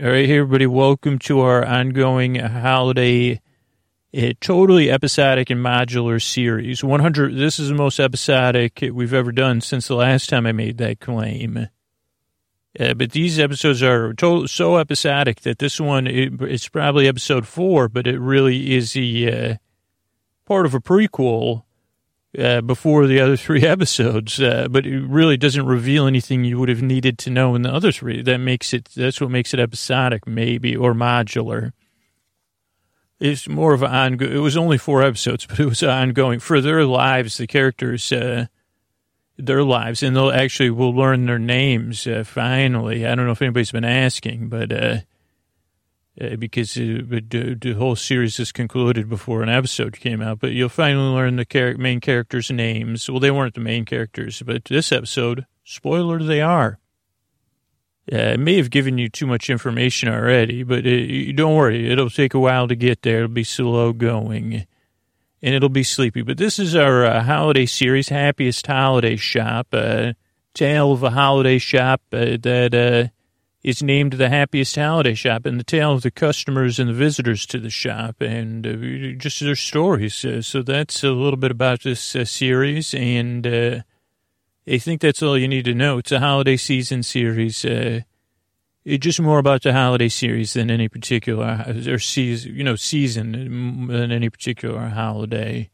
All right, everybody, welcome to our ongoing holiday, uh, totally episodic and modular series. 100, this is the most episodic we've ever done since the last time I made that claim. Uh, but these episodes are so episodic that this one, it, it's probably episode four, but it really is the uh, part of a prequel uh, before the other three episodes, uh, but it really doesn't reveal anything you would have needed to know in the other three. That makes it, that's what makes it episodic, maybe, or modular. It's more of an ongoing, it was only four episodes, but it was ongoing. For their lives, the characters, uh, their lives, and they'll actually, will learn their names, uh, finally. I don't know if anybody's been asking, but, uh, uh, because uh, the, whole series is concluded before an episode came out. But you'll finally learn the main characters' names. Well, they weren't the main characters, but this episode, spoiler, they are. Uh, it may have given you too much information already, but it, don't worry. It'll take a while to get there. It'll be slow going, and it'll be sleepy. But this is our uh, holiday series, Happiest Holiday Shop, uh, tale of a holiday shop uh, that uh, is named the happiest holiday shop and the tale of the customers and the visitors to the shop and uh, just their stories. Uh, so that's a little bit about this uh, series. And uh, I think that's all you need to know. It's a holiday season series. Uh, it's just more about the holiday series than any particular or season, you know, season than any particular holiday.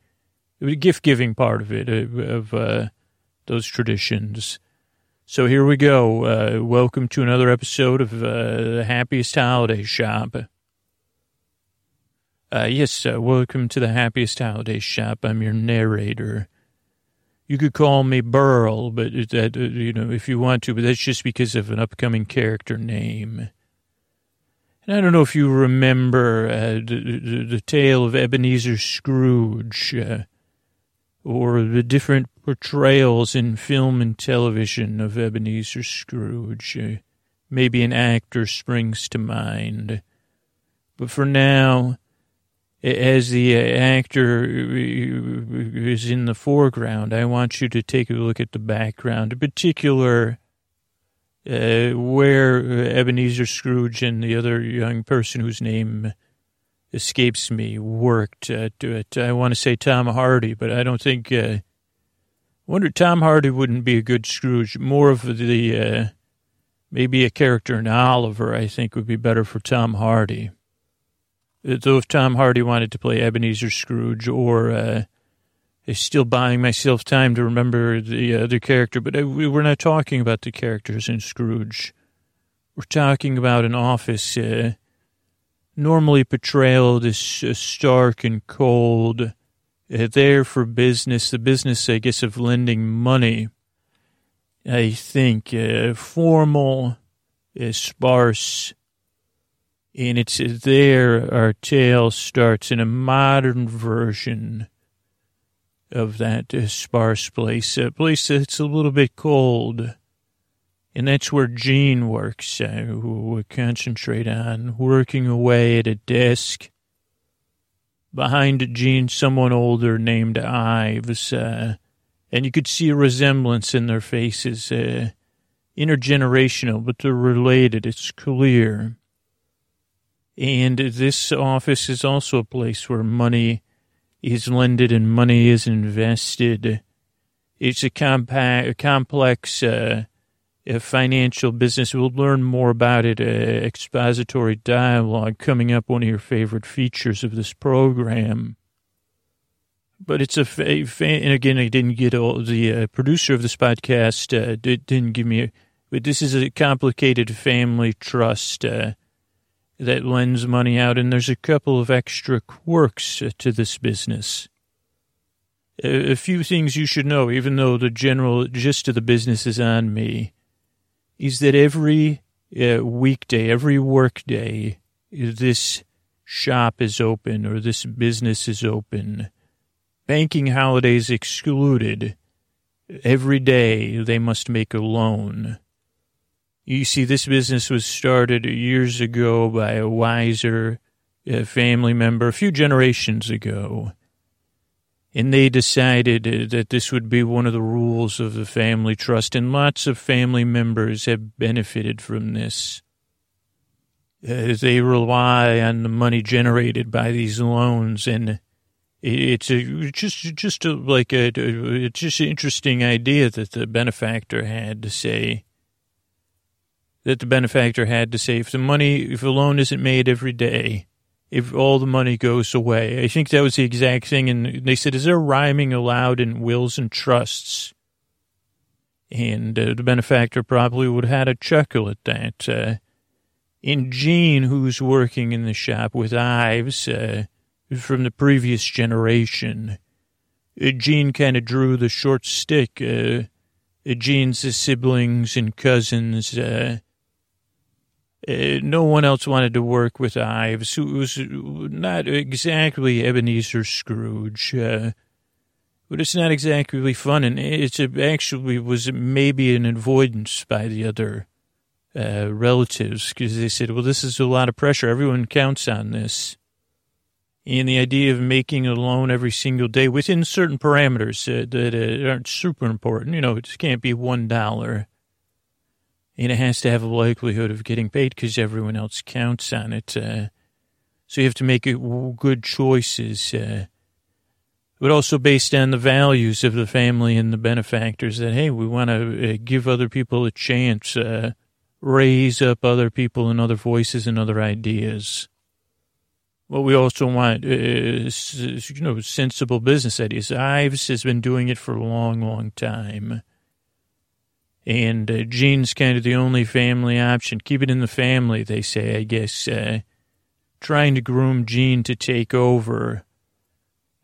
The gift giving part of it, of, uh, those traditions. So here we go. Uh, welcome to another episode of uh, the Happiest Holiday Shop. Uh, yes, uh, welcome to the Happiest Holiday Shop. I'm your narrator. You could call me Burl, but that uh, you know if you want to, but that's just because of an upcoming character name. And I don't know if you remember uh, the, the, the, tale of Ebenezer Scrooge or the different portrayals in film and television of Ebenezer Scrooge. Uh, maybe an actor springs to mind. But for now, as the uh, actor is in the foreground, I want you to take a look at the background, in particular uh, where Ebenezer Scrooge and the other young person whose name escapes me worked at. I want to say Tom Hardy, but I don't think. Uh, wonder Tom Hardy wouldn't be a good Scrooge. More of the uh, maybe a character in Oliver. I think would be better for Tom Hardy. Though if Tom Hardy wanted to play Ebenezer Scrooge, or uh, is still buying myself time to remember the other character, but uh, we're not talking about the characters in Scrooge. We're talking about an office. Uh, normally portrayed as uh, stark and cold, uh, there for business, the business, I guess, of lending money. I think uh, formal, uh, sparse, and it's uh, there our tale starts in a modern version of that uh, sparse place, a place that's a little bit cold and that's where Gene works, uh, who we concentrate on, working away at a desk. Behind Gene, someone older named Ives, uh, and you could see a resemblance in their faces, uh, intergenerational, but they're related, it's clear. And this office is also a place where money is lended and money is invested. It's a, compa- a complex, uh, financial business. We'll learn more about it. Uh, expository dialogue coming up, one of your favorite features of this program. But it's a, fa- fa- and again, I didn't get all the uh, producer of this podcast uh, did, not give me, a, but this is a complicated family trust uh, that lends money out, and there's a couple of extra quirks uh, to this business. A, a few things you should know, even though the general gist of the business is on me is that every uh, weekday, every workday, this shop is open or this business is open. Banking holidays excluded. Every day they must make a loan. You see, this business was started years ago by a wiser uh, family member, a few generations ago and they decided uh, that this would be one of the rules of the family trust, and lots of family members have benefited from this. uh, they rely on the money generated by these loans, and it's a, just just a, like a, it's just an interesting idea that the benefactor had to say that the benefactor had to say if the money if a loan isn't made every day if all the money goes away i think that was the exact thing and they said is there rhyming allowed in wills and trusts and uh, the benefactor probably would have had a chuckle at that uh, and Gene, who's working in the shop with Ives uh, from the previous generation, uh, Gene kind of drew the short stick. Uh, uh siblings and cousins. Uh, uh, no one else wanted to work with Ives, who was not exactly Ebenezer Scrooge. but it's not exactly fun, and it's actually was maybe an avoidance by the other uh, relatives because they said, well, this is a lot of pressure. Everyone counts on this. And the idea of making a loan every single day within certain parameters uh, that uh, aren't super important, you know, it can't be $1. And it has to have a likelihood of getting paid because everyone else counts on it. Uh, so you have to make good choices, uh, but also based on the values of the family and the benefactors that, hey, we want to uh, give other people a chance. Uh, raise up other people and other voices and other ideas. What we also want is, you know, sensible business ideas. Ives has been doing it for a long, long time. And uh, Gene's kind of the only family option. Keep it in the family, they say, I guess. Uh, trying to groom Gene to take over.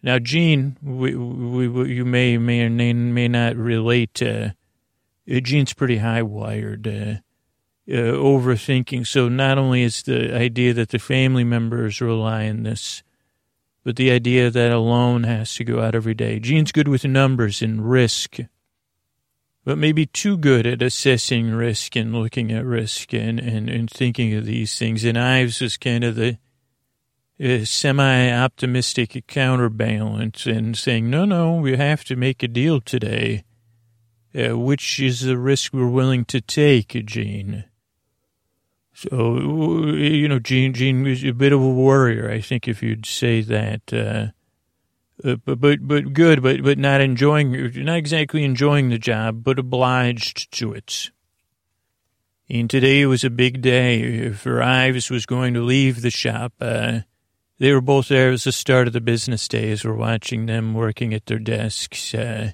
Now, Gene, we, we, we, you may, may or may, may not relate to. Uh, Gene's pretty high wired. Uh, uh, overthinking. So not only is the idea that the family members rely on this, but the idea that a loan has to go out every day. Gene's good with numbers and risk, but maybe too good at assessing risk and looking at risk and, and, and thinking of these things. And Ives is kind of the uh, semi-optimistic counterbalance and saying, no, no, we have to make a deal today. Uh, which is the risk we're willing to take, Gene? So, you know, Gene, Gene was a bit of a warrior, I think, if you'd say that. Uh, uh, but, but, but good, but, but not enjoying, not exactly enjoying the job, but obliged to it. And today was a big day for Ives was going to leave the shop. Uh, they were both there. It was the start of the business days. We're watching them working at their desks. Uh,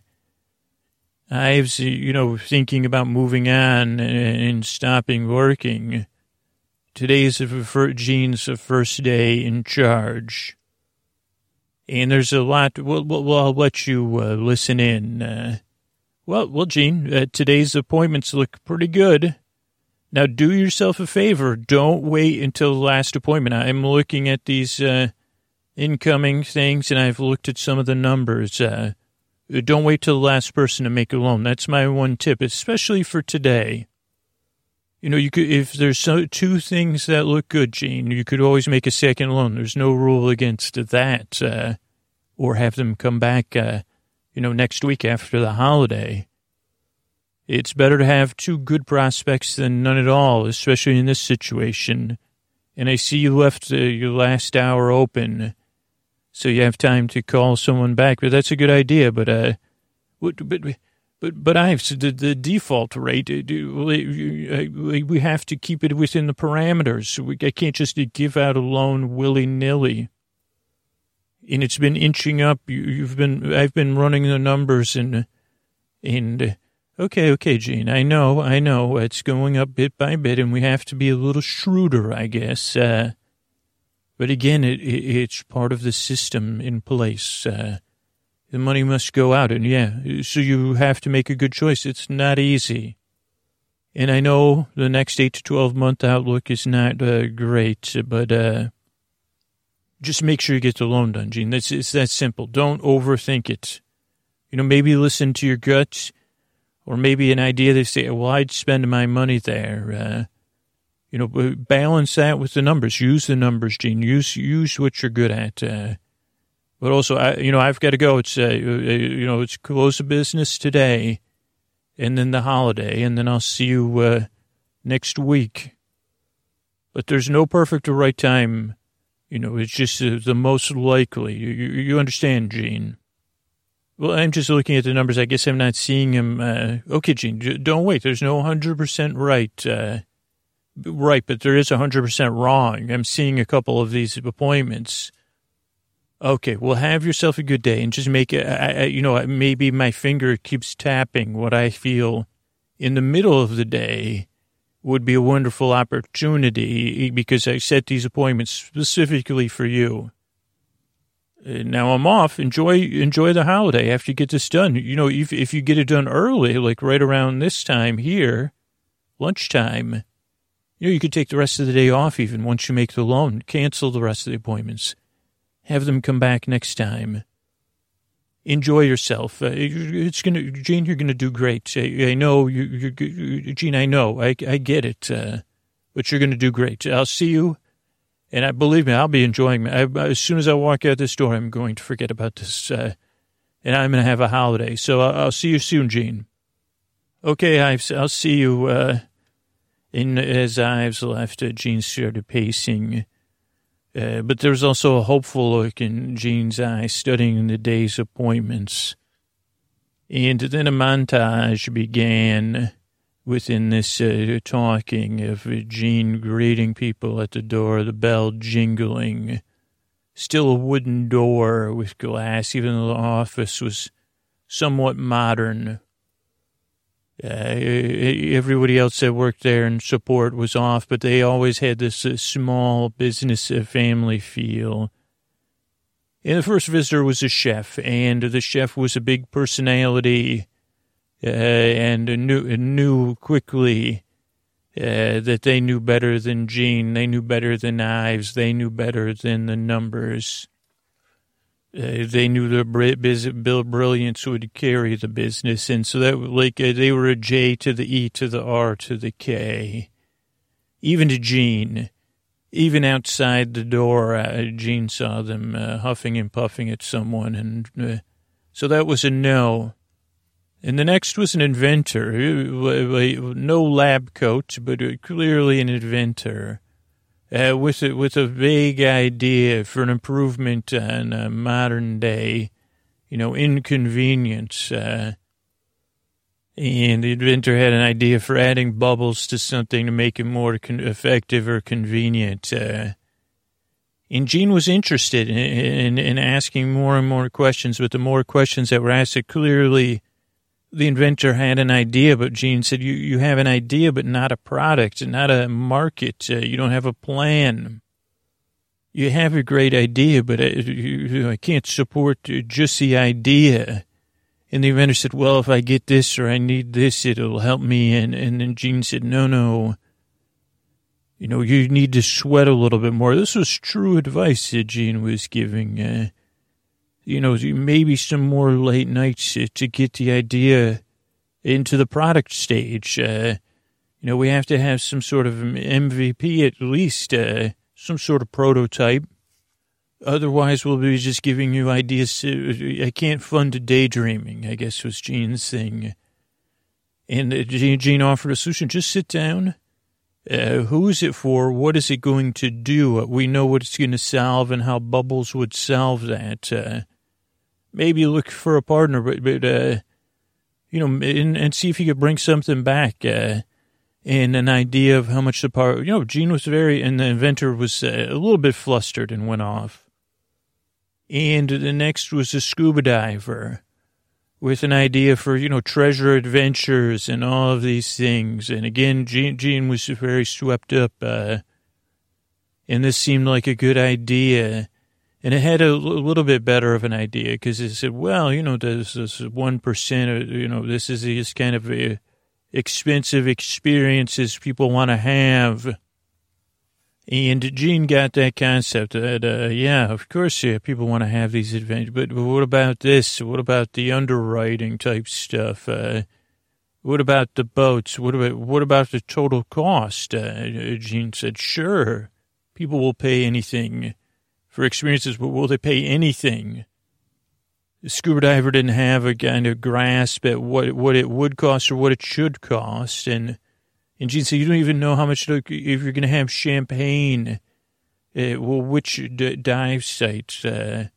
Ives, you know, thinking about moving on and stopping working. Today's Gene's first day in charge. And there's a lot. Well, well I'll let you uh, listen in. Uh, well, well, Gene, uh, today's appointments look pretty good. Now, do yourself a favor. Don't wait until the last appointment. I'm looking at these uh, incoming things, and I've looked at some of the numbers. Uh, don't wait till the last person to make a loan. That's my one tip, especially for today. You know, you could if there's so, two things that look good, Gene, you could always make a second loan. There's no rule against that, uh, or have them come back, uh, you know, next week after the holiday. It's better to have two good prospects than none at all, especially in this situation. And I see you left uh, your last hour open, so you have time to call someone back. But that's a good idea. But uh, what, but but but I have the, the default rate. Uh, we have to keep it within the parameters. We, I can't just give out a loan willy nilly. And it's been inching up. You, have been I've been running the numbers and and okay okay Gene. I know I know it's going up bit by bit, and we have to be a little shrewder, I guess. Uh, but again, it, it, it's part of the system in place. Uh, the money must go out. And yeah, so you have to make a good choice. It's not easy. And I know the next eight to 12 month outlook is not uh, great, but uh, just make sure you get the loan done, Gene. It's that simple. Don't overthink it. You know, maybe listen to your guts or maybe an idea they say, well, I'd spend my money there. Uh, you know, balance that with the numbers. Use the numbers, Gene. Use, use what you're good at. But also, I, you know, I've got to go. It's, uh, you know, it's close of business today and then the holiday, and then I'll see you uh, next week. But there's no perfect or right time. You know, it's just uh, the most likely. You, you, you understand, Gene? Well, I'm just looking at the numbers. I guess I'm not seeing them. Uh, okay, Gene, don't wait. There's no 100% right. Uh, right, but there is 100% wrong. I'm seeing a couple of these appointments. Okay, well, have yourself a good day and just make it, I, I, you know, maybe my finger keeps tapping what I feel in the middle of the day would be a wonderful opportunity because I set these appointments specifically for you. Now I'm off. Enjoy enjoy the holiday after you get this done. You know, if if you get it done early, like right around this time here, lunchtime, you know, you could take the rest of the day off even once you make the loan. Cancel the rest of the appointments. Have them come back next time. Enjoy yourself. Uh, it's gonna, Gene. You're gonna do great. I, I know you, you're, Gene. I know. I, I get it. Uh, but you're gonna do great. I'll see you and I believe me, I'll be enjoying it. as soon as I walk out this door, I'm going to forget about this, uh, and I'm to have a holiday. So I'll, I'll, see you soon, Gene. Okay, Ives, I'll see you. Uh, in as Ives left, uh, Gene started pacing. Uh, but there was also a hopeful look in Gene's eyes, studying the day's appointments. And then a montage began within this uh, talking of Gene greeting people at the door, the bell jingling. Still a wooden door with glass, even though the office was somewhat modern. Uh, everybody else that worked there and support was off, but they always had this uh, small business uh, family feel. And the first visitor was a chef, and the chef was a big personality uh, and knew knew quickly uh, that they knew better than Gene. They knew better than Ives. They knew better than the numbers. Uh, they knew the Bill Brilliance would carry the business, and so that like uh, they were a J to the E to the R to the K, even to Gene. Even outside the door, uh, Gene saw them uh, huffing and puffing at someone, and uh, so that was a no. And the next was an inventor, no lab coat, but clearly an inventor, uh, with a, with a vague idea for an improvement on a modern day, you know, inconvenience. Uh, and the inventor had an idea for adding bubbles to something to make it more con- effective or convenient. Uh, and Gene was interested in, in, in, asking more and more questions, but the more questions that were asked, it clearly the inventor had an idea, but Gene said, you, you have an idea, but not a product, not a market. Uh, you don't have a plan. You have a great idea, but I, uh, you, I can't support just the idea. And the inventor said, well, if I get this or I need this, it'll help me. And, and then Gene said, no, no. You know, you need to sweat a little bit more. This was true advice that Gene was giving. Uh, you know, maybe some more late nights to get the idea into the product stage. Uh, you know, we have to have some sort of MVP at least, uh, some sort of prototype. Otherwise, we'll be just giving you ideas. I can't fund daydreaming, I guess was Gene's thing. And uh, Gene offered a solution. Just sit down. Uh, who is it for? What is it going to do? We know what it's going to solve and how Bubbles would solve that. Uh, maybe look for a partner, but, but uh, you know, and, and, see if you could bring something back uh, and an idea of how much the part, You know, Gene was very, and the inventor was uh, a little bit flustered and went off. And the next was a scuba diver with an idea for, you know, treasure adventures and all of these things. And again, Gene, Gene was very swept up. Uh, and this seemed like a good idea. And it had a little bit better of an idea because it said, well, you know, this 1%, you know, this is these kind of uh, expensive experiences people want to have. And Gene got that concept that, uh, yeah, of course, yeah, people want to have these adventures, but, but what about this? What about the underwriting type stuff? Uh, what about the boats? What about what about the total cost? Uh, Gene said, sure, people will pay anything for experiences, but will they pay anything? The scuba diver didn't have a kind of grasp at what what it would cost or what it should cost, and And Gene said, you don't even know how much, if you're going to have champagne, uh, well, which d- dive sites, uh,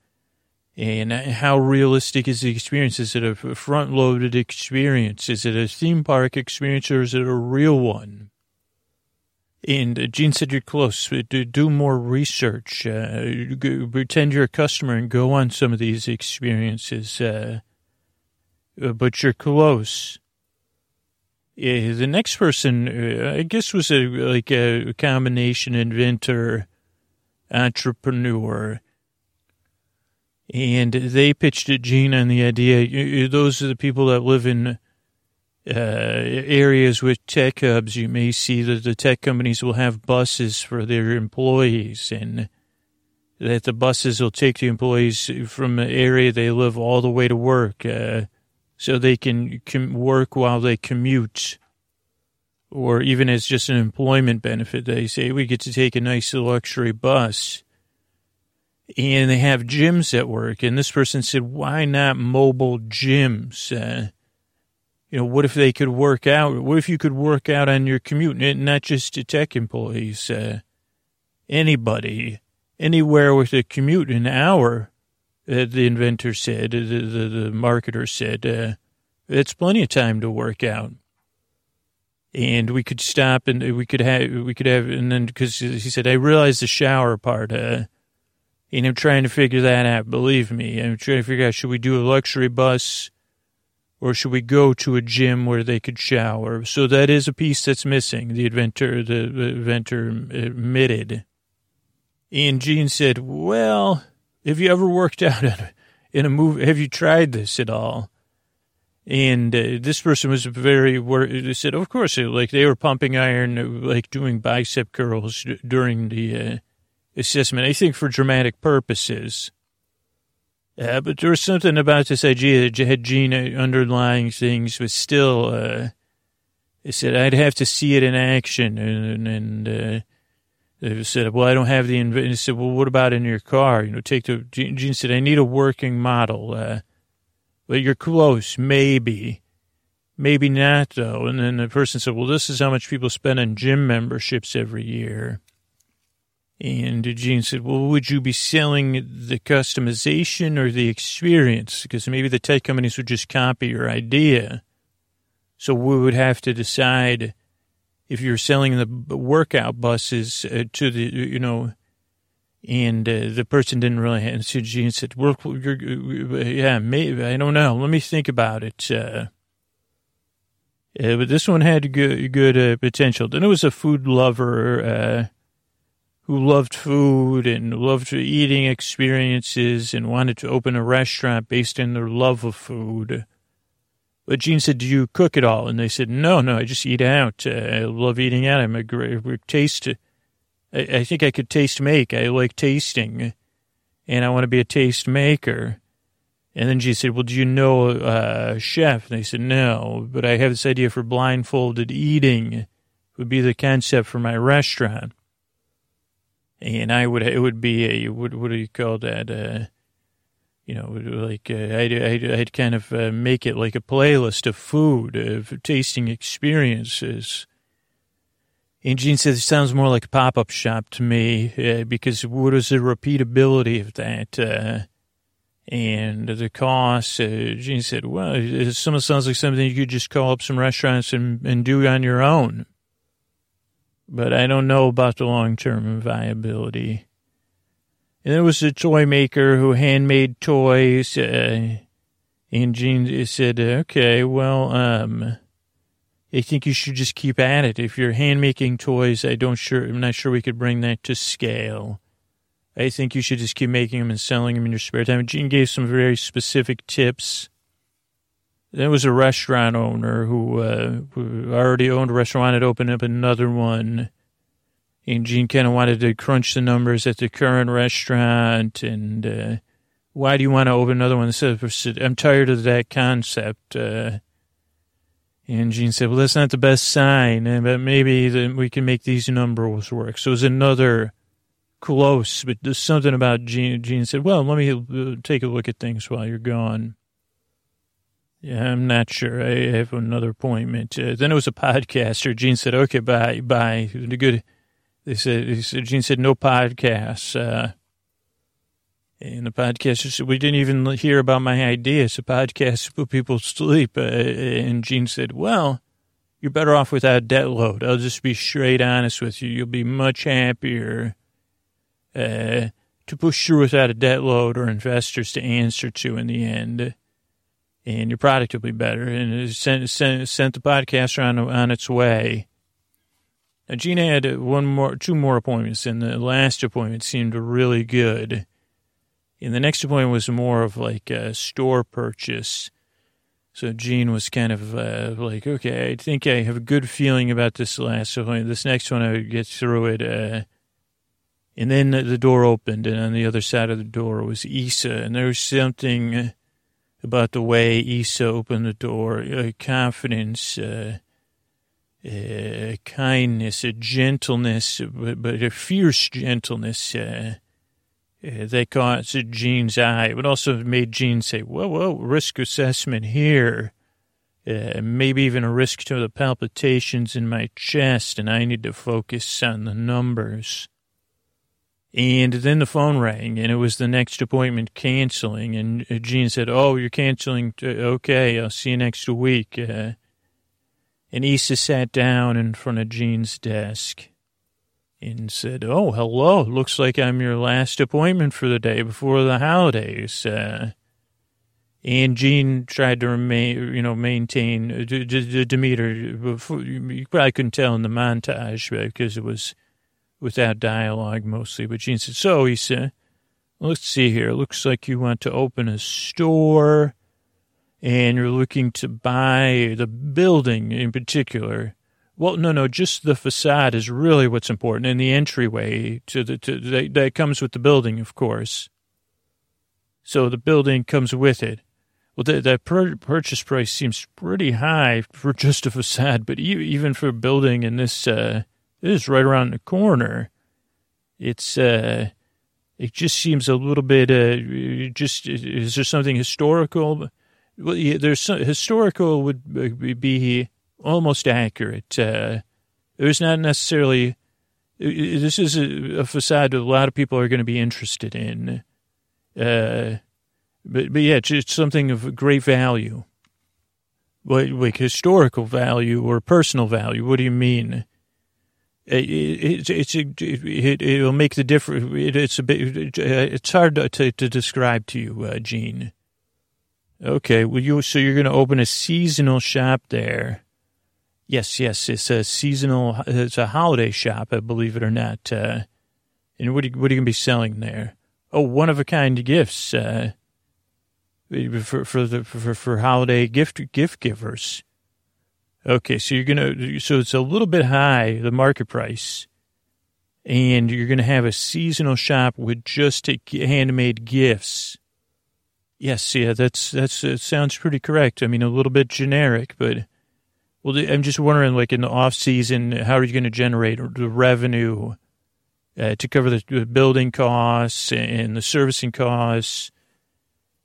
and how realistic is the experience? Is it a front loaded experience? Is it a theme park experience or is it a real one? And Gene said, You're close. Do do more research. Uh, pretend you're a customer and go on some of these experiences. Uh, uh but you're close. Yeah, the next person, uh, I guess, was a like a combination inventor, entrepreneur and they pitched at Gene on the idea. Those are the people that live in uh, areas with tech hubs. You may see that the tech companies will have buses for their employees, and that the buses will take the employees from the area they live all the way to work, uh, so they can com- work while they commute. Or even as just an employment benefit, they say we get to take a nice luxury bus and they have gyms at work. And this person said, why not mobile gyms? Uh, you know, what if they could work out? What if you could work out on your commute? Not just to tech employees, uh, anybody, anywhere with a commute, an hour, uh, the inventor said, the, the, the marketer said, uh, plenty of time to work out. And we could stop and we could have, we could have, and then, because he said, I realized the shower part, uh, and I'm trying to figure that out. Believe me, I'm trying to figure out should we do a luxury bus or should we go to a gym where they could shower? So that is a piece that's missing. The inventor, the inventor admitted. And Gene said, "Well, have you ever worked out in a movie? Have you tried this at all?" And uh, this person was very. worried. They said, "Of course, like they were pumping iron, like doing bicep curls during the." Uh, assessment, I think for dramatic purposes. Uh, but there was something about this idea that had Gene underlying things, but still, uh, they said I'd have to see it in action. And, and uh, they said, well, I don't have the, inv-. said, well, what about in your car? You know, take the, Gene said, I need a working model. Uh, but you're close, maybe. Maybe not, though. And then the person said, well, this is how much people spend on gym memberships every year. And Gene said, well, would you be selling the customization or the experience? Because maybe the tech companies would just copy your idea. So we would have to decide if you're selling the workout buses uh, to the, you know, and uh, the person didn't really answer. Gene said, well, yeah, maybe, I don't know. Let me think about it. Uh, uh but this one had good, good uh, potential. Then it was a food lover, uh, who loved food and loved eating experiences and wanted to open a restaurant based on their love of food. But Gene said, do you cook it all? And they said, no, no, I just eat out. Uh, I love eating out. I'm a great taste. I, I think I could taste make. I like tasting and I want to be a taste maker. And then she said, well, do you know a chef? And they said, no, but I have this idea for blindfolded eating would be the concept for my restaurant and I would it would be a what what do you call that? Uh, you know, like uh, I'd, I'd, I'd kind of uh, make it like a playlist of food, of tasting experiences. And Gene says it sounds more like a pop up shop to me uh, because what is the repeatability of that? Uh, and the cost, uh, Gene said, well, it sounds like something you could just call up some restaurants and, and do on your own but I don't know about the long term viability. And there was a toy maker who handmade toys. Uh, and Gene said, okay, well, um, I think you should just keep at it. If you're hand making toys, I don't sure, I'm not sure we could bring that to scale. I think you should just keep making them and selling them in your spare time. And Gene gave some very specific tips there was a restaurant owner who, uh, who already owned a restaurant and opened up another one. And Gene kind of wanted to crunch the numbers at the current restaurant. And uh, why do you want to open another one? I'm tired of that concept. Uh, and Gene said, well, that's not the best sign, but maybe we can make these numbers work. So it was another close, but there's something about Gene. Gene said, well, let me uh, take a look at things while you're gone. Yeah, I'm not sure. I have another appointment. Uh, then it was a podcaster. Gene said, "Okay, bye, bye." The good. They said, he said Gene said, "No podcasts." Uh, and the podcaster said, "We didn't even hear about my idea. It's a podcast to put people to sleep." Uh, and Gene said, "Well, you're better off without a debt load. I'll just be straight honest with you. You'll be much happier uh, to push through without a debt load or investors to answer to in the end." And your product will be better. And sent, sent, sent the podcaster on, on its way. Now, Gina had one more, two more appointments, and the last appointment seemed really good. And the next appointment was more of like a store purchase. So Gene was kind of uh, like, okay, I think I have a good feeling about this last appointment. This next one, I would get through it. Uh, and then the door opened, and on the other side of the door was Isa, and there was something about the way Isa opened the door, uh, confidence, uh, uh, kindness, a gentleness, but, but, a fierce gentleness uh, uh, that caught Gene's eye. It also made Gene say, whoa, whoa, risk assessment here. Uh, maybe even a risk to the palpitations in my chest, and I need to focus on the numbers. And then the phone rang, and it was the next appointment canceling. And Gene said, "Oh, you're canceling? Okay, I'll see you next week." Uh, and Isa sat down in front of Gene's desk and said, "Oh, hello. Looks like I'm your last appointment for the day before the holidays." Uh, and Gene tried to remain, you know, maintain uh, Demeter. You probably couldn't tell in the montage because it was without dialogue mostly. But Gene said, So, he said, let's see here. Looks like you want to open a store and you're looking to buy the building in particular. Well, no, no, just the facade is really what's important, and the entryway to the to that, that comes with the building, of course. So the building comes with it. Well, that, that purchase price seems pretty high for just a facade, but even for a building in this uh, it is right around the corner. It's uh, it just seems a little bit uh, just is there something historical? Well, yeah, there's some, historical would be almost accurate. Uh, there's not necessarily. This is a, a facade that a lot of people are going to be interested in. Uh, but but yeah, it's, it's something of great value. Like historical value or personal value. What do you mean? It, it's it, it, will make the difference. It, it's a bit. It's hard to, to, describe to you, uh, Gene. Okay, well, you so you're going to open a seasonal shop there. Yes, yes, it's a seasonal. It's a holiday shop, believe it or not. Uh, and what are, you, what are you going to be selling there? Oh, one of a kind gifts uh, for for the for, for holiday gift gift givers. Okay, so you're gonna so it's a little bit high the market price, and you're gonna have a seasonal shop with just handmade gifts. Yes, yeah, that's that's it sounds pretty correct. I mean, a little bit generic, but well, I'm just wondering, like in the off season, how are you going to generate the revenue uh, to cover the building costs and the servicing costs?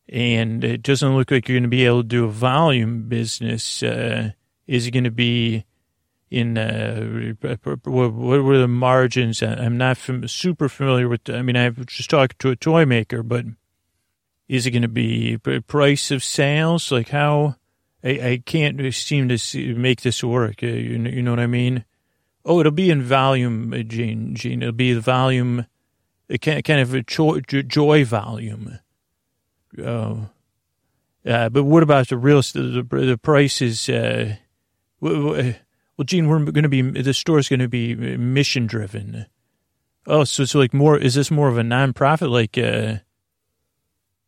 And it doesn't look like you're going to be able to do a volume business. Uh, is it going to be in uh, what were the margins? I'm not fam- super familiar with. I mean, I've just talked to a toy maker, but is it going to be price of sales? Like how? I, I can't seem to see, make this work. Uh, you, you know what I mean? Oh, it'll be in volume, uh, Gene. Gene, it'll be the volume, kind of a joy, joy volume. Oh, uh, but what about the real? The, the price is. Uh, well, Gene, we're going to be, the store's going to be mission driven. Oh, so it's like more, is this more of a nonprofit? Like, uh,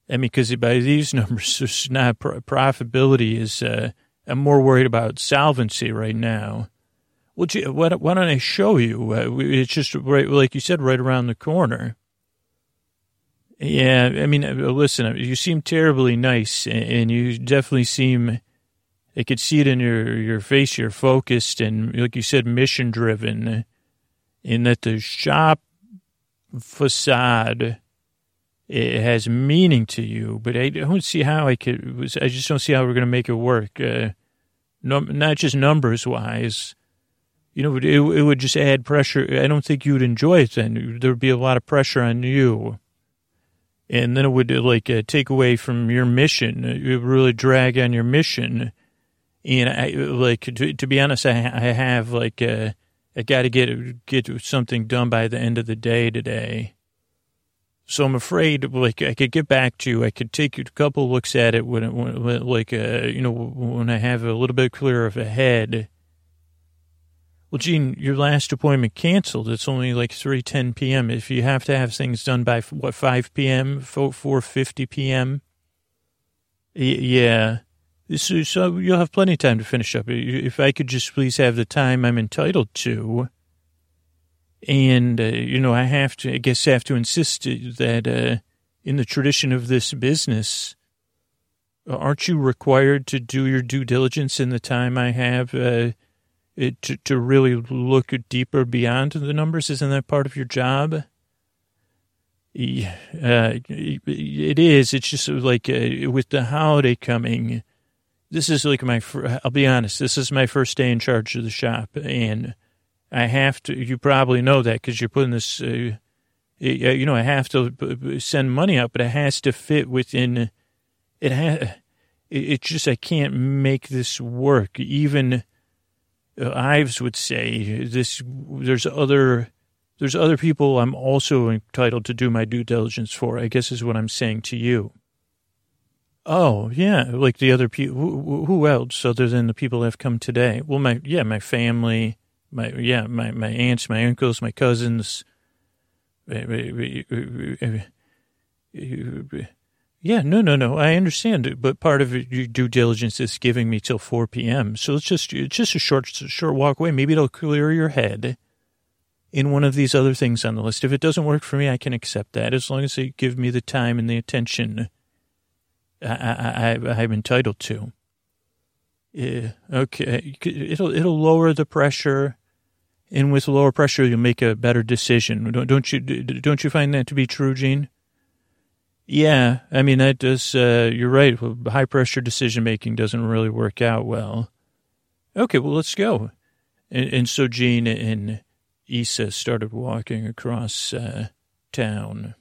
I mean, because by these numbers, it's not profitability is, uh, I'm more worried about solvency right now. Well, gee, why, why don't I show you? It's just right, like you said, right around the corner. Yeah, I mean, listen, you seem terribly nice, and you definitely seem I could see it in your, your face. You're focused and, like you said, mission driven. In that the shop facade it has meaning to you, but I don't see how I could, I just don't see how we're going to make it work. Uh, no, not just numbers wise. You know, it, it would just add pressure. I don't think you'd enjoy it then. There would be a lot of pressure on you. And then it would like uh, take away from your mission. It would really drag on your mission. And I like to, to be honest, I, I have like uh, I got to get get something done by the end of the day today. So I'm afraid, like, I could get back to you. I could take a couple looks at it when, when like, uh, you know, when I have a little bit clearer of a head. Well, Gene, your last appointment canceled. It's only like 3.10 p.m. If you have to have things done by, what, 5 p.m., 4.50 p.m.? yeah. So, so you'll have plenty of time to finish up. If I could just please have the time I'm entitled to. And, uh, you know, I have to, I guess, have to insist that uh, in the tradition of this business, aren't you required to do your due diligence in the time I have uh, it, to, to really look deeper beyond the numbers? Isn't that part of your job? Uh, it is. It's just like uh, with the holiday coming, this is like my, I'll be honest, this is my first day in charge of the shop. And I have to. You probably know that because you're putting this. Uh, you know, I have to send money out, but it has to fit within. It has. It's just I can't make this work. Even uh, Ives would say this. There's other. There's other people I'm also entitled to do my due diligence for. I guess is what I'm saying to you. Oh yeah, like the other people. Who, who else other than the people that have come today? Well, my yeah, my family my yeah, my my aunts, my uncles, my cousins. Eh, eh, eh, yeah, no, no, no. I understand but part of your due diligence is giving me till four p.m. So it's just it's just a short short walk away. Maybe it'll clear your head in one of these other things on the list. If it doesn't work for me, I can accept that as long as they give me the time and the attention I, I, I'm entitled to. Yeah, okay. It'll it'll lower the pressure, and with lower pressure, you'll make a better decision. Don't, don't you don't you find that to be true, Gene? Yeah, I mean that does. Uh, you're right. High pressure decision making doesn't really work out well. Okay, well let's go. And, and so Gene and Isa started walking across uh, town.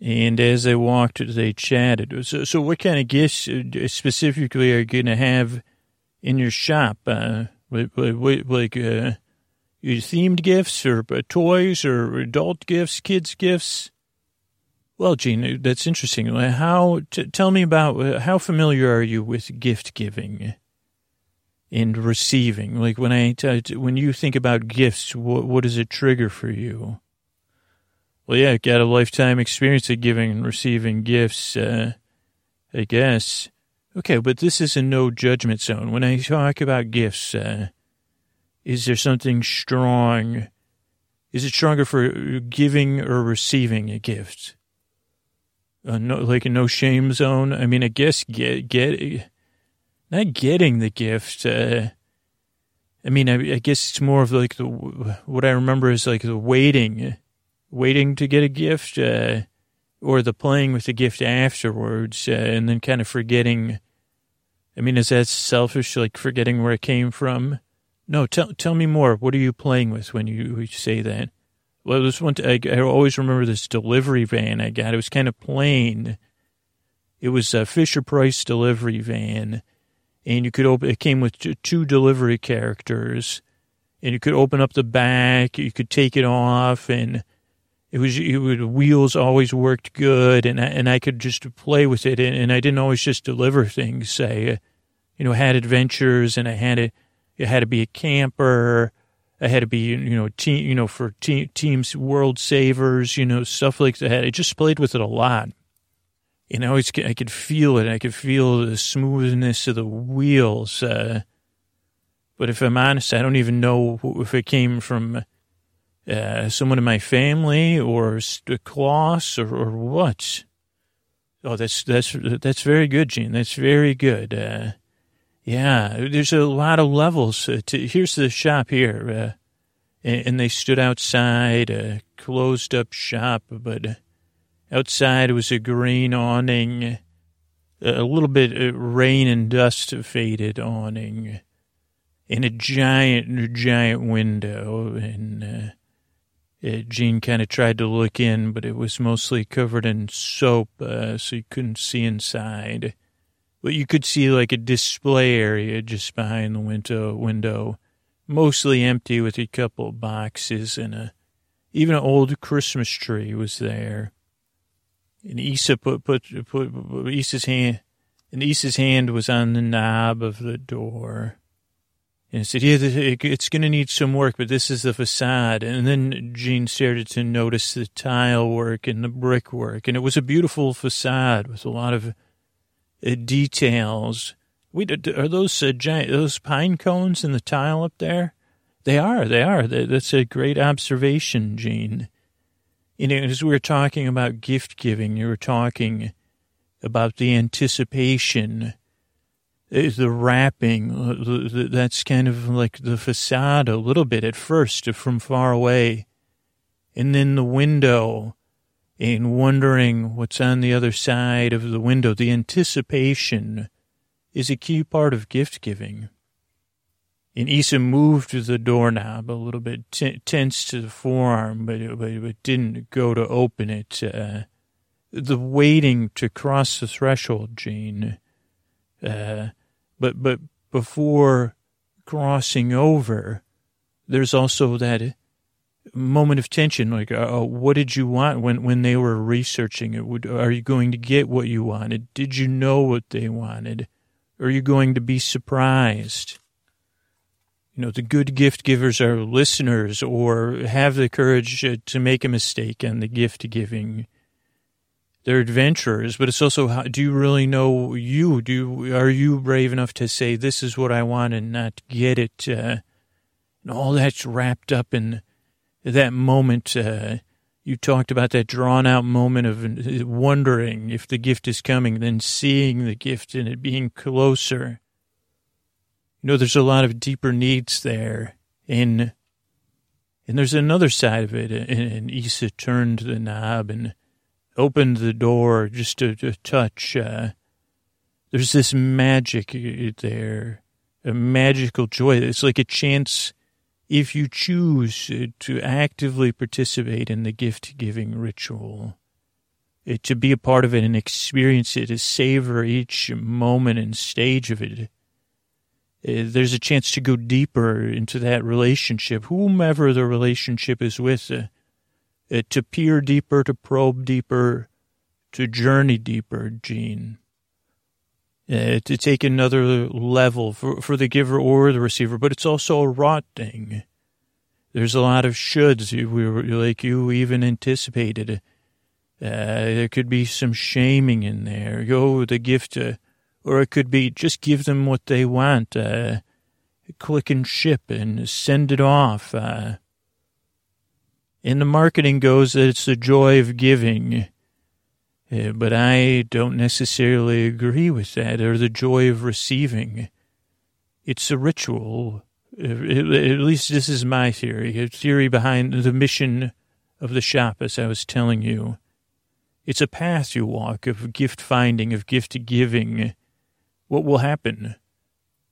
And as they walked, they chatted. So, so what kind of gifts uh, specifically are you going to have in your shop? Uh, like uh, themed gifts or uh, toys or adult gifts, kids' gifts? Well, Gene, that's interesting. How? T- tell me about uh, how familiar are you with gift giving and receiving? Like when I t- when you think about gifts, what, what does it trigger for you? Well, yeah, got a lifetime experience of giving and receiving gifts. Uh, I guess. Okay, but this is a no judgment zone. When I talk about gifts, uh, is there something strong? Is it stronger for giving or receiving a gift? Uh, no, like a no shame zone. I mean, I guess get get not getting the gift. Uh, I mean, I, I, guess it's more of like the what I remember is like the waiting, waiting to get a gift. Uh, or the playing with the gift afterwards uh, and then kind of forgetting. I mean, is that selfish, like forgetting where it came from? No, tell tell me more. What are you playing with when you, when you say that? Well, this one, I, I always remember this delivery van I got. It was kind of plain. It was a Fisher Price delivery van, and you could open. It came with two delivery characters, and you could open up the back. You could take it off, and it was, it was wheels always worked good, and I, and I could just play with it, and, and I didn't always just deliver things. Say, you know, had adventures, and I had it. It had to be a camper. I had to be, you know, team, you know, for te- teams, world savers, you know, stuff like that. I just played with it a lot. And I always, I could feel it. I could feel the smoothness of the wheels. Uh, but if I'm honest, I don't even know if it came from uh, someone in my family or a class or, or what? Oh, that's that's that's very good, Gene. That's very good. Uh, yeah, there's a lot of levels. Uh, to, here's the shop here, uh, and, and, they stood outside a closed up shop, but Outside was a green awning, a little bit uh, rain and dust faded awning, and a giant, giant window. And uh, uh, Gene kind of tried to look in, but it was mostly covered in soap, uh, so you couldn't see inside. But you could see like a display area just behind the window, window, mostly empty with a couple boxes and a even an old Christmas tree was there. And Isa put put put, put Isa's hand, and Isa's hand was on the knob of the door. And said, "Yeah, it's going to need some work, but this is the facade." And then Jean started to notice the tile work and the brickwork, and it was a beautiful facade with a lot of uh, details. We are those uh, giant those pine cones in the tile up there? They are. They are. That's a great observation, Jean. Know, as we were talking about gift giving, you were talking about the anticipation, uh, the wrapping. Uh, that's kind of like the facade a little bit at first from far away. And then the window and wondering what's on the other side of the window. The anticipation is a key part of gift giving. And Isa moved the doorknob a little bit, t- tense to the forearm, but it, but didn't go to open it. Uh, the waiting to cross the threshold, Gene. Uh, but but before crossing over, there's also that moment of tension like uh, uh, what did you want when when they were researching it? Would, are you going to get what you wanted? Did you know what they wanted? Are you going to be surprised? You know the good gift givers are listeners or have the courage to make a mistake on the gift giving they're adventurers but it's also how do you really know you do are you brave enough to say this is what i want and not get it uh, and all that's wrapped up in that moment, uh, you talked about that drawn out moment of uh, wondering if the gift is coming, then seeing the gift and it being closer. You know, there's a lot of deeper needs there. And, and there's another side of it. And, and Isa turned the knob and opened the door just to, to touch. Uh, there's this magic uh, there, a magical joy. It's like a chance if you choose to actively participate in the gift giving ritual, it, to be a part of it and experience it, to savor each moment and stage of it, eh, there's a chance to go deeper into that relationship, whomever the relationship is with, uh, to peer deeper, to probe deeper, to journey deeper, Gene. Uh, to take another level for, for the giver or the receiver, but it's also a rot thing. There's a lot of shoulds. We like you even anticipated. Uh, there could be some shaming in there. Go the gift, uh, or it could be just give them what they want. Uh, click and ship and send it off. Uh, and the marketing goes that it's the joy of giving. Uh, but I don't necessarily agree with that, or the joy of receiving. It's a ritual. At least this is my theory, a theory behind the mission of the shop, as I was telling you. It's a path you walk of gift finding, of gift giving. What will happen?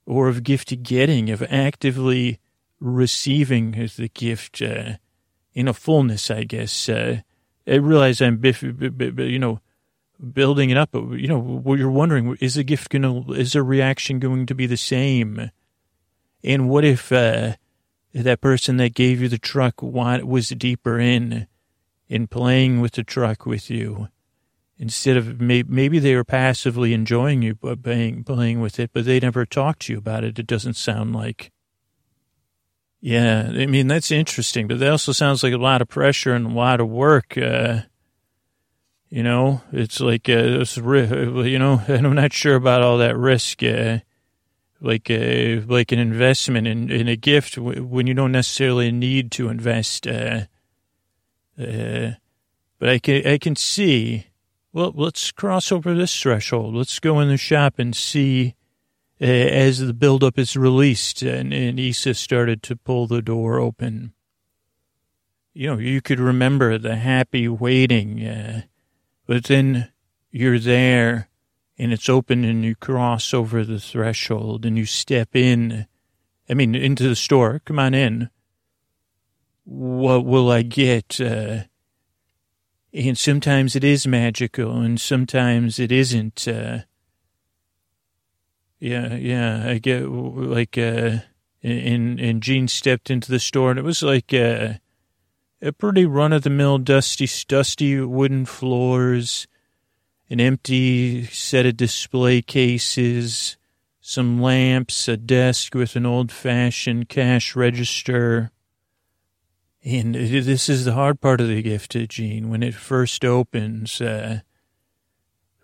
Or of gift getting, of actively receiving as the gift uh, in a fullness, I guess. Uh, I realize I'm, you know, building it up, but, you know, what you're wondering, is the gift going to, is the reaction going to be the same? And what if uh, that person that gave you the truck was deeper in, in playing with the truck with you? Instead of maybe they were passively enjoying you playing, playing with it, but they never talked to you about it. It doesn't sound like. Yeah, I mean, that's interesting, but that also sounds like a lot of pressure and a lot of work. Uh, you know, it's like, uh, it's, you know, and I'm not sure about all that risk. Uh, like a like an investment in, in a gift when you don't necessarily need to invest. Uh, uh, but I can I can see. Well, let's cross over this threshold. Let's go in the shop and see uh, as the buildup is released, and, and Isa started to pull the door open. You know, you could remember the happy waiting. Uh, But then you're there and it's open and you cross over the threshold and you step in. I mean, into the store. Come on in. What will I get? Uh, and sometimes it is magical and sometimes it isn't. Uh, yeah, yeah, I get like, uh, and, and Gene stepped into the store and it was like, uh, a pretty run of the mill, dusty, dusty wooden floors, an empty set of display cases, some lamps, a desk with an old fashioned cash register. And this is the hard part of the gift, to Gene. When it first opens, uh,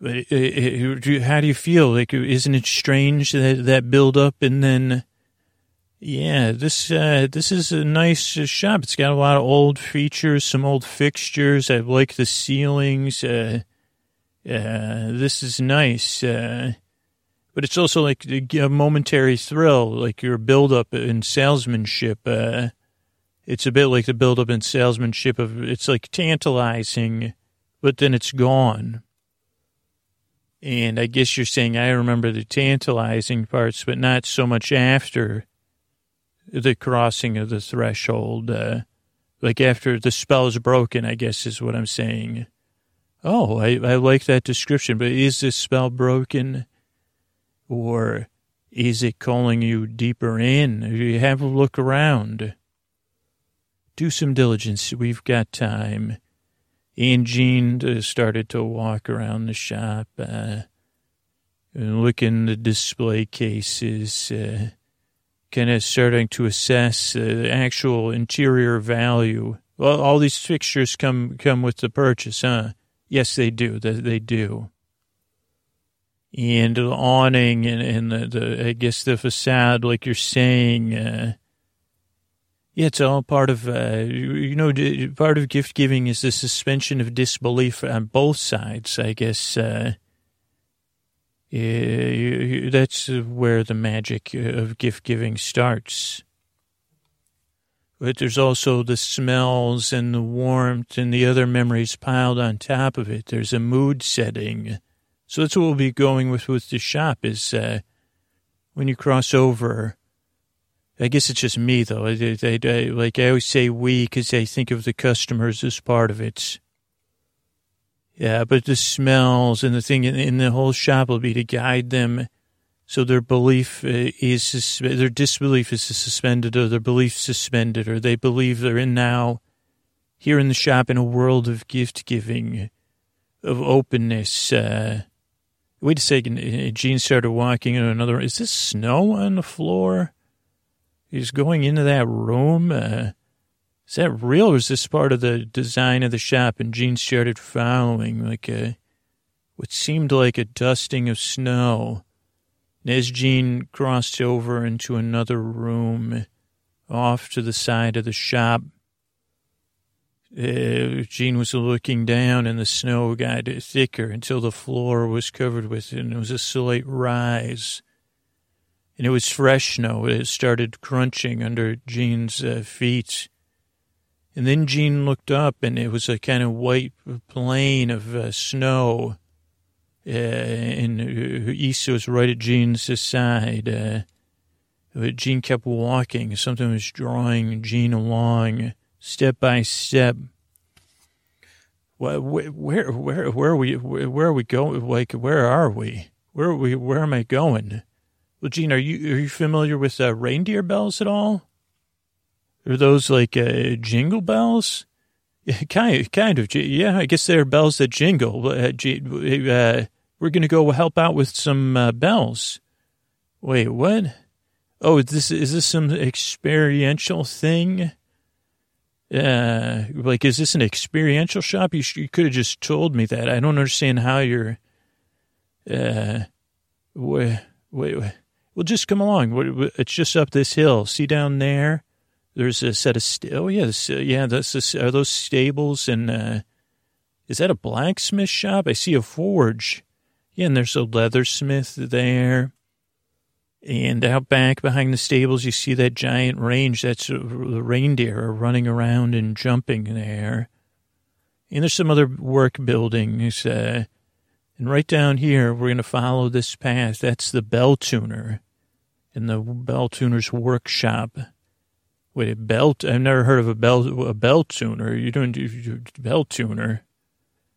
how do you feel? Like, isn't it strange that that build up and then, yeah, this uh, this is a nice shop. It's got a lot of old features, some old fixtures. I like the ceilings. Uh, uh, this is nice. Uh, but it's also like a momentary thrill, like your build up in salesmanship. Uh, it's a bit like the build up in salesmanship of it's like tantalizing, but then it's gone. And I guess you're saying I remember the tantalizing parts, but not so much after the crossing of the threshold. Uh, like after the spell is broken, I guess is what I'm saying. Oh, I, I like that description, but is this spell broken? Or is it calling you deeper in? You have a look around. Do some diligence. We've got time. And uh, started to walk around the shop, uh, and look in the display cases, uh, kind of starting to assess the actual interior value. Well, all these fixtures come come with the purchase, huh? Yes, they do. They, they do. And the awning and, and the, the, I guess the facade, like you're saying, uh, yeah, it's all part of, uh, you know, part of gift giving is the suspension of disbelief on both sides. I guess uh, that's where the magic of gift giving starts. But there's also the smells and the warmth and the other memories piled on top of it. There's a mood setting. So that's what we'll be going with with the shop is uh, when you cross over I guess it's just me though. I, I, I, like I always say we because I think of the customers as part of it. Yeah, but the smells and the thing in, the whole shop will be to guide them, so their belief uh, is their disbelief is suspended, or their belief suspended, or they believe they're in now, here in the shop in a world of gift giving, of openness. Uh, wait a second, uh, Gene started walking in another. Is this snow on the floor? He's going into that room. Uh, is that real or is this part of the design of the shop? And Gene started following like a, what seemed like a dusting of snow. And as Gene crossed over into another room off to the side of the shop, uh, Gene was looking down and the snow got thicker until the floor was covered with it and it was a slight rise and it was fresh snow. It started crunching under Jean's uh, feet. And then Jean looked up, and it was a kind of white plain of uh, snow. Uh, and Issa was right at Jean's side. Uh, Gene kept walking. Something was drawing Jean along, step by step. Where, where, where, where are we? Where are we going? Like, where are we? Where are we? Where am I going? Well, Gene, are you are you familiar with uh, reindeer bells at all? Are those like uh, jingle bells? Kind kind of. Yeah, I guess they're bells that jingle. Uh, uh we're gonna go help out with some uh, bells. Wait, what? Oh, is this is this some experiential thing? Uh, like, is this an experiential shop? You, you could have just told me that. I don't understand how you're. Uh, wait, wait, wait. Well, just come along. It's just up this hill. See down there? There's a set of st- oh yeah, uh, yeah. That's a, are those stables and uh, is that a blacksmith shop? I see a forge. Yeah, and there's a leathersmith there. And out back behind the stables, you see that giant range. That's uh, the reindeer are running around and jumping there. And there's some other work buildings. Uh, and right down here, we're going to follow this path. That's the bell tuner in the bell tuner's workshop. Wait, a belt? I've never heard of a bell a bell tuner. You don't do bell tuner.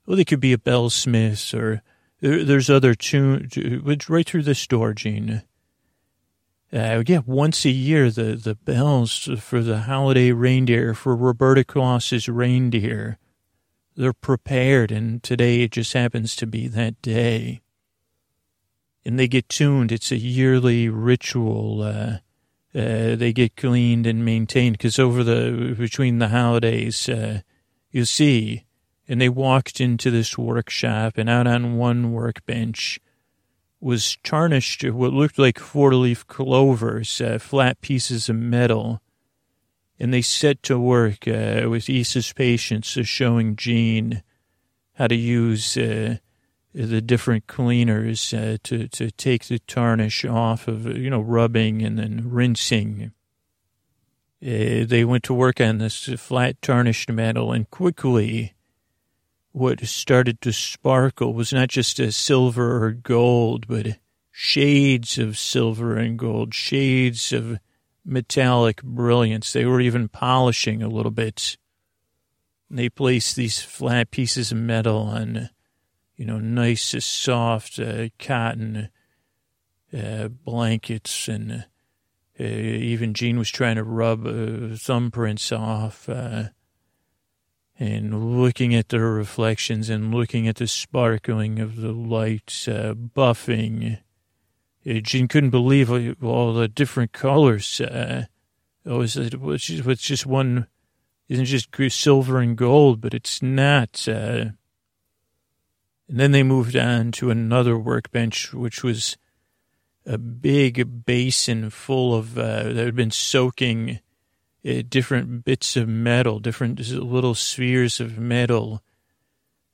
Well, they could be a bell bellsmith or there's other tune right through this door, Gene. Uh, yeah, once a year, the, the bells for the holiday reindeer, for Roberta Claus's reindeer, they're prepared, and today it just happens to be that day. And they get tuned. It's a yearly ritual. Uh, uh, they get cleaned and maintained because over the between the holidays, uh, you see, and they walked into this workshop, and out on one workbench was tarnished what looked like four leaf clovers, uh, flat pieces of metal. And they set to work uh, with Issa's patience, uh, showing Jean how to use uh, the different cleaners uh, to, to take the tarnish off of, you know, rubbing and then rinsing. Uh, they went to work on this flat tarnished metal, and quickly what started to sparkle was not just a silver or gold, but shades of silver and gold, shades of metallic brilliance. They were even polishing a little bit. They placed these flat pieces of metal on, you know, nice, soft uh, cotton uh, blankets, and uh, even Jean was trying to rub uh, thumbprints off uh, and looking at the reflections and looking at the sparkling of the lights uh, buffing. Uh, Jean couldn't believe all the different colors. Uh, oh, is it was just, it's just one, isn't just silver and gold, but it's not. Uh, and then they moved on to another workbench, which was a big basin full of, uh, that had been soaking uh, different bits of metal, different little spheres of metal.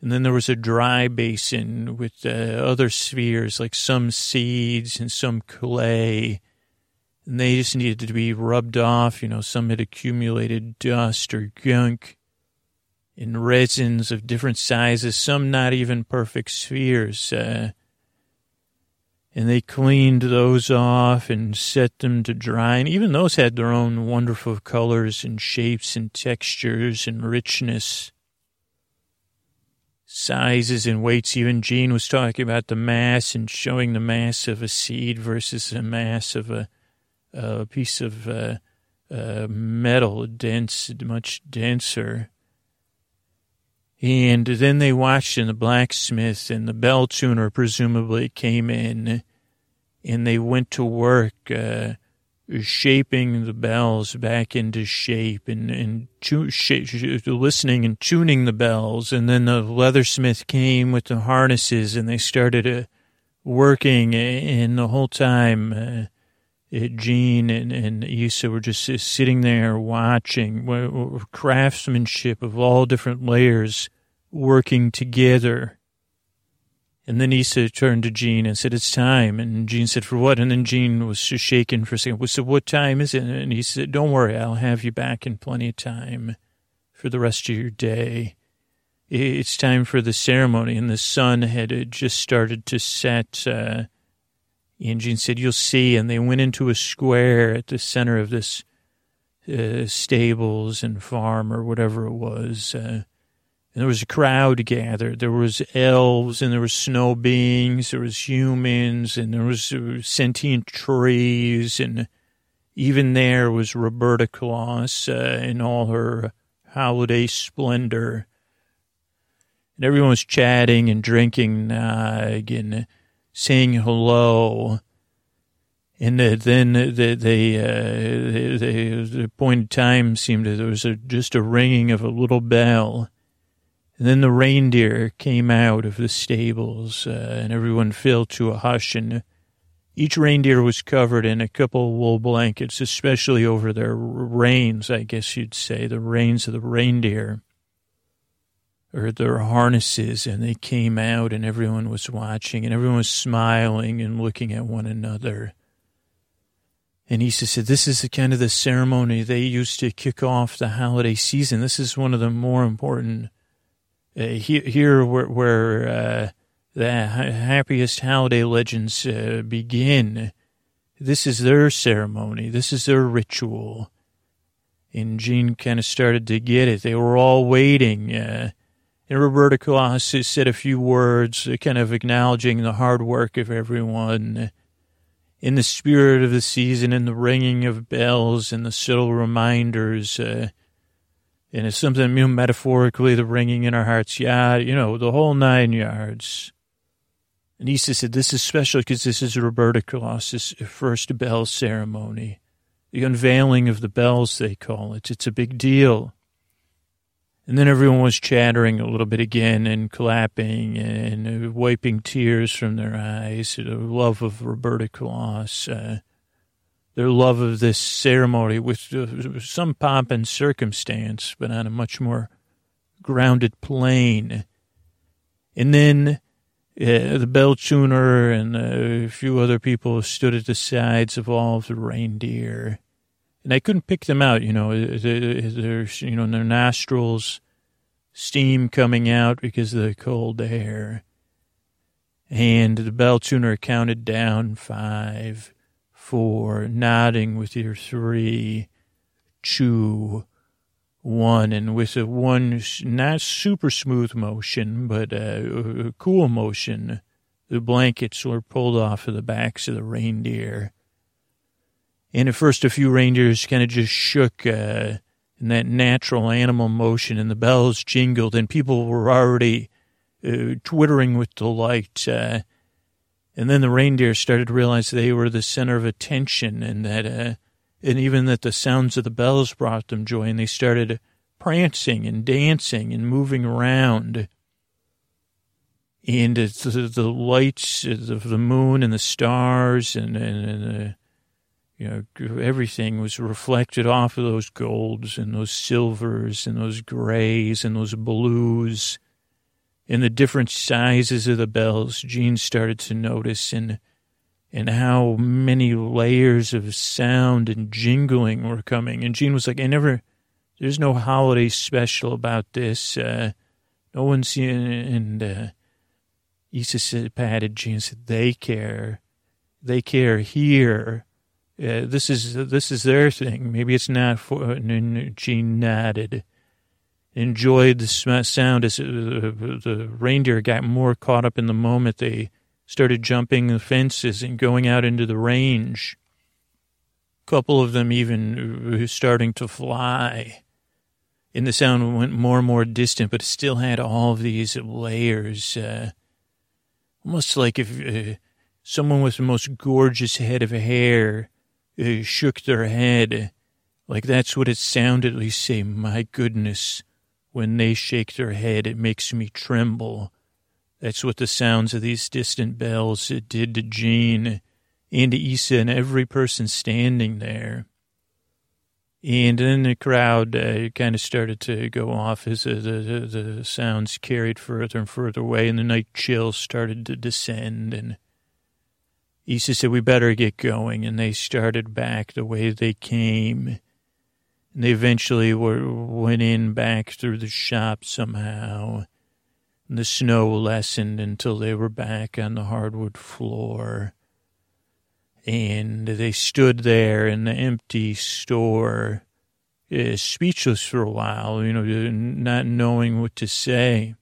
And then there was a dry basin with uh, other spheres, like some seeds and some clay. And they just needed to be rubbed off. You know, some had accumulated dust or gunk in resins of different sizes, some not even perfect spheres. Uh, and they cleaned those off and set them to dry. And even those had their own wonderful colors and shapes and textures and richness, sizes and weights. Even Jean was talking about the mass and showing the mass of a seed versus the mass of a, a piece of uh, uh, metal, dense, much denser. And then they watched and the blacksmith and the bell tuner presumably came in and they went to work uh, shaping the bells back into shape and, and tu- sh- listening and tuning the bells. And then the leathersmith came with the harnesses and they started uh, working. And the whole time, uh, Jean and, and Issa were just sitting there watching craftsmanship of all different layers working together. And then Issa turned to Jean and said, It's time. And Jean said, For what? And then Jean was just shaking for a second. We said, What time is it? And he said, Don't worry, I'll have you back in plenty of time for the rest of your day. It's time for the ceremony. And the sun had just started to set. Uh, and Jean said, You'll see. And they went into a square at the center of this uh, stables and farm or whatever it was. Uh, and there was a crowd gathered. There was elves and there was snow beings. There was humans and there was uh, sentient trees. And even there was Roberta Claus uh, in all her holiday splendor. And everyone was chatting and drinking uh, and saying hello. And then the, they, uh, the, the appointed time seemed there was a, just a ringing of a little bell. And then the reindeer came out of the stables, uh, and everyone fell to a hush. And each reindeer was covered in a couple wool blankets, especially over their reins, I guess you'd say, the reins of the reindeer, or their harnesses. And they came out, and everyone was watching, and everyone was smiling and looking at one another. And Issa said, This is the kind of the ceremony they used to kick off the holiday season. This is one of the more important uh, here, here where, where uh, the happiest holiday legends uh, begin. This is their ceremony. This is their ritual. And Jean kind of started to get it. They were all waiting. Uh, and Roberta Claus said a few words, uh, kind of acknowledging the hard work of everyone. In the spirit of the season and the ringing of bells and the subtle reminders, uh, and it's something, you know, metaphorically, the ringing in our hearts. Yeah, you know, the whole nine yards. And Issa said, this is special because this is Roberta Claus's first bell ceremony. The unveiling of the bells, they call it. It's a big deal. And then everyone was chattering a little bit again and clapping and wiping tears from their eyes. The love of Roberta Claus. Uh, their love of this ceremony with uh, some pomp and circumstance, but on a much more grounded plane. And then uh, the bell tuner and a few other people stood at the sides of all of the reindeer. And I couldn't pick them out, you know, there's, you know, their nostrils, steam coming out because of the cold air. And the bell tuner counted down five, four, nodding with your three, two, one, and with a one, not super smooth motion, but a, a cool motion, the blankets were pulled off of the backs of the reindeer. And at first, a few reindeers kind of just shook uh, in that natural animal motion, and the bells jingled, and people were already uh, twittering with delight. Uh, and then the reindeer started to realize they were the center of attention and that, uh, and even that the sounds of the bells brought them joy and they started prancing and dancing and moving around. And the, the lights of the moon and the stars and, and, and uh, you know, everything was reflected off of those golds and those silvers and those grays and those blues in the different sizes of the bells, Gene started to notice and and how many layers of sound and jingling were coming. And Gene was like, I never, there's no holiday special about this. Uh, no one's, and uh, Issa said, patted Gene and said, they care. They care here. Uh, this is, this is their thing. Maybe it's not for, and Gene nodded enjoyed the sound as uh, the reindeer got more caught up in the moment. They started jumping the fences and going out into the range. A couple of them even starting to fly. And the sound went more and more distant, but it still had all of these layers. Uh, almost like if uh, someone with the most gorgeous head of hair uh, shook their head. Like that's what it sounded like. Say, my goodness when they shake their head, it makes me tremble. That's what the sounds of these distant bells did to Jean and to Issa and every person standing there. And then the crowd uh, kind of started to go off as uh, the, the, the sounds carried further and further away, and the night chill started to descend. And Issa said, "We better get going," and they started back the way they came. They eventually were, went in back through the shop somehow. The snow lessened until they were back on the hardwood floor. And they stood there in the empty store, uh, speechless for a while, you know, not knowing what to say.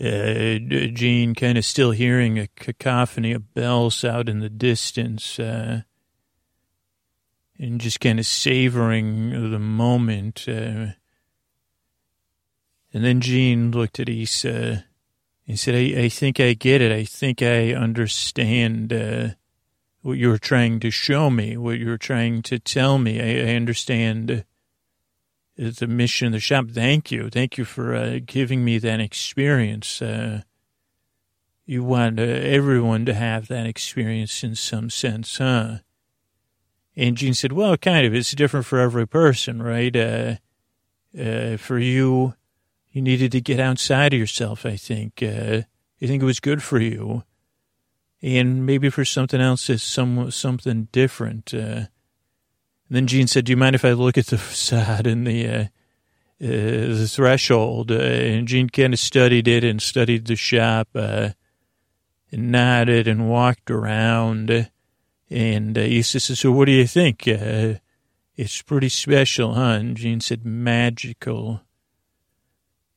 Uh, Gene kind of still hearing a cacophony of bells out in the distance. Uh, and just kind of savoring the moment. Uh, and then Jean looked at Issa and said, I, I think I get it. I think I understand uh, what you were trying to show me, what you were trying to tell me. I, I understand the mission of the shop. Thank you. Thank you for uh, giving me that experience. Uh, you want uh, everyone to have that experience in some sense, huh? And Gene said, well, kind of. It's different for every person, right? Uh, uh, for you, you needed to get outside of yourself, I think. Uh, I think it was good for you. And maybe for something else, it's some, something different. Uh, then Gene said, do you mind if I look at the facade and the, uh, the threshold. Uh, and Gene kind of studied it and studied the shop, uh, and nodded and walked around. And uh, he says, "So what do you think? Uh, it's pretty special, huh?" And Gene said, "Magical."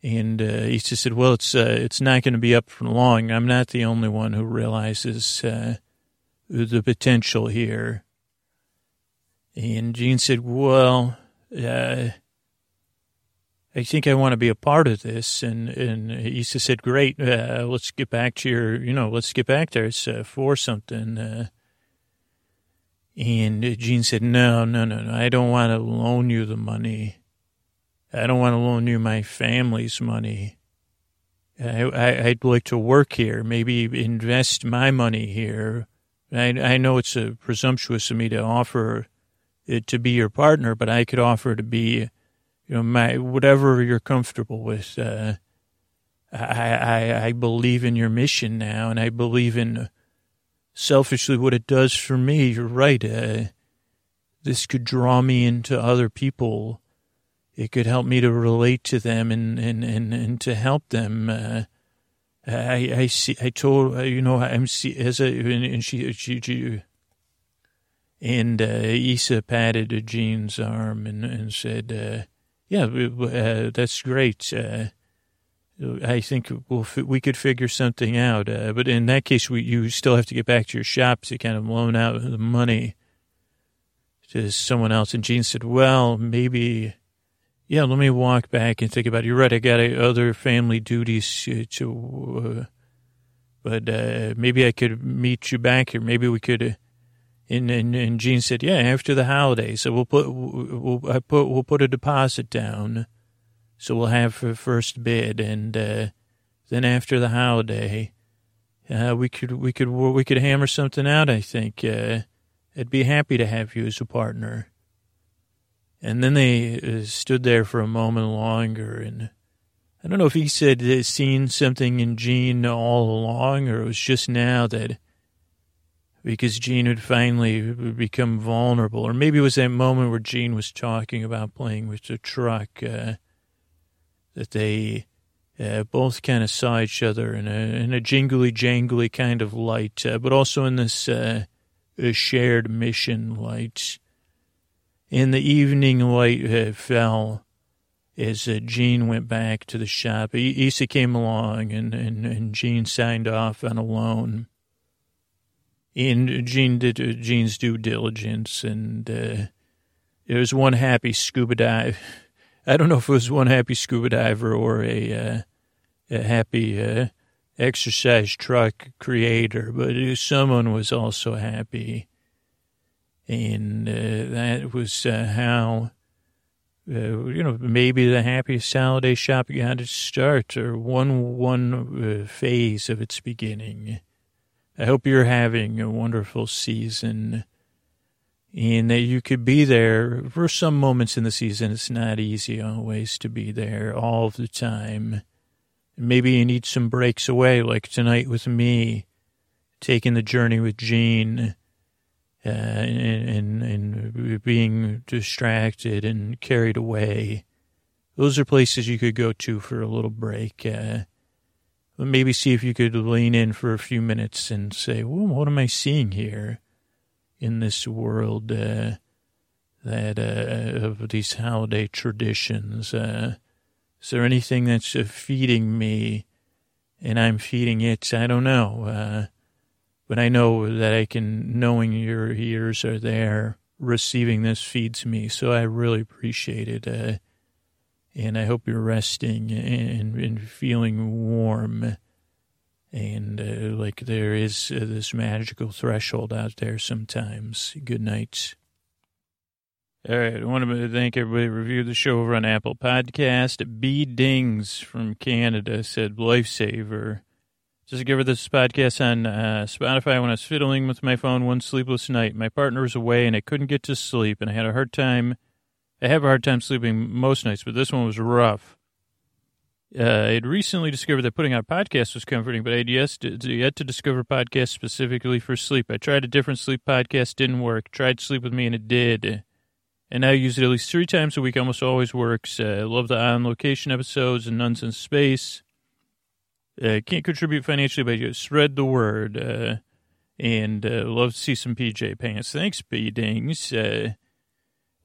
And uh, he just said, "Well, it's uh, it's not going to be up for long. I'm not the only one who realizes uh, the potential here." And Gene said, "Well, uh, I think I want to be a part of this." And and Issa said, "Great, uh, let's get back to your, you know, let's get back there. It's uh, for something." Uh, and Gene said, "No, no, no, no. I don't want to loan you the money." I don't want to loan you my family's money. I, I, would like to work here, maybe invest my money here. I, I know it's a presumptuous of me to offer it to be your partner, but I could offer to be, you know, my whatever you're comfortable with. Uh, I, I I believe in your mission now, and I believe in selfishly what it does for me. You're right. Uh, this could draw me into other people it could help me to relate to them and, and, and, and to help them. Uh, I, I see, I told, uh, you know, I'm see, as a, and she, she, she and, uh, Issa patted Gene's arm and, and said, uh, yeah, uh, that's great. Uh, I think we'll, we could figure something out. Uh, but in that case, we, you still have to get back to your shop to kind of loan out the money to someone else. And Gene said, well, maybe, yeah, let me walk back and think about it. You're right. I got other family duties to, uh, but uh, maybe I could meet you back here. Maybe we could. Uh, and, and and Gene said, yeah, after the holidays. So we'll put we'll I put we'll put a deposit down. So we'll have a first bid, and uh, then after the holiday, uh, we could we could we could hammer something out. I think uh, I'd be happy to have you as a partner. And then they uh, stood there for a moment longer. And I don't know if he said they'd seen something in Gene all along or it was just now that because Gene had finally become vulnerable. Or maybe it was that moment where Gene was talking about playing with the truck uh, that they uh, both kind of saw each other in a, in a jingly jangly kind of light, uh, but also in this uh, shared mission light in the evening light uh, fell as uh, Gene went back to the shop. Issa came along and, and, and Gene signed off on a loan. And Gene did uh, Gene's due diligence, and there was one happy scuba dive. I don't know if it was one happy scuba diver or a, uh, a happy uh, exercise truck creator, but someone was also happy and uh, that was uh, how uh, you know maybe the happiest holiday shop got its start or one one uh, phase of its beginning. I hope you're having a wonderful season. And that you could be there for some moments in the season. It's not easy always to be there all the time. Maybe you need some breaks away, like tonight with me, taking the journey with Gene uh, and, and, and being distracted and carried away. Those are places you could go to for a little break. Uh, maybe see if you could lean in for a few minutes and say, well, what am I seeing here in this world uh, that uh, of these holiday traditions? Uh, is there anything that's uh, feeding me and I'm feeding it? I don't know. Uh, but I know that I can, knowing your ears are there, receiving this feeds me. So I really appreciate it. Uh, and I hope you're resting and, and feeling warm. And uh, like there is uh, this magical threshold out there sometimes. Good night. All right. I want to thank everybody who reviewed the show over on Apple Podcast. B. Dings from Canada said, Lifesaver. Just give her this podcast on uh, Spotify when I was fiddling with my phone one sleepless night. My partner was away and I couldn't get to sleep, and I had a hard time. I have a hard time sleeping most nights, but this one was rough. Uh, I had recently discovered that putting out podcasts was comforting, but I had yet to, discover podcasts specifically for sleep. I tried a different sleep podcast, didn't work. Tried Sleep With Me, and it did. And now I use it at least three times a week. Almost always works. Uh, I love the on location episodes and Nuns in Space. Uh, can't contribute financially, but you spread the word. Uh, and uh, love to see some PJ pants. Thanks, B Dings. Uh,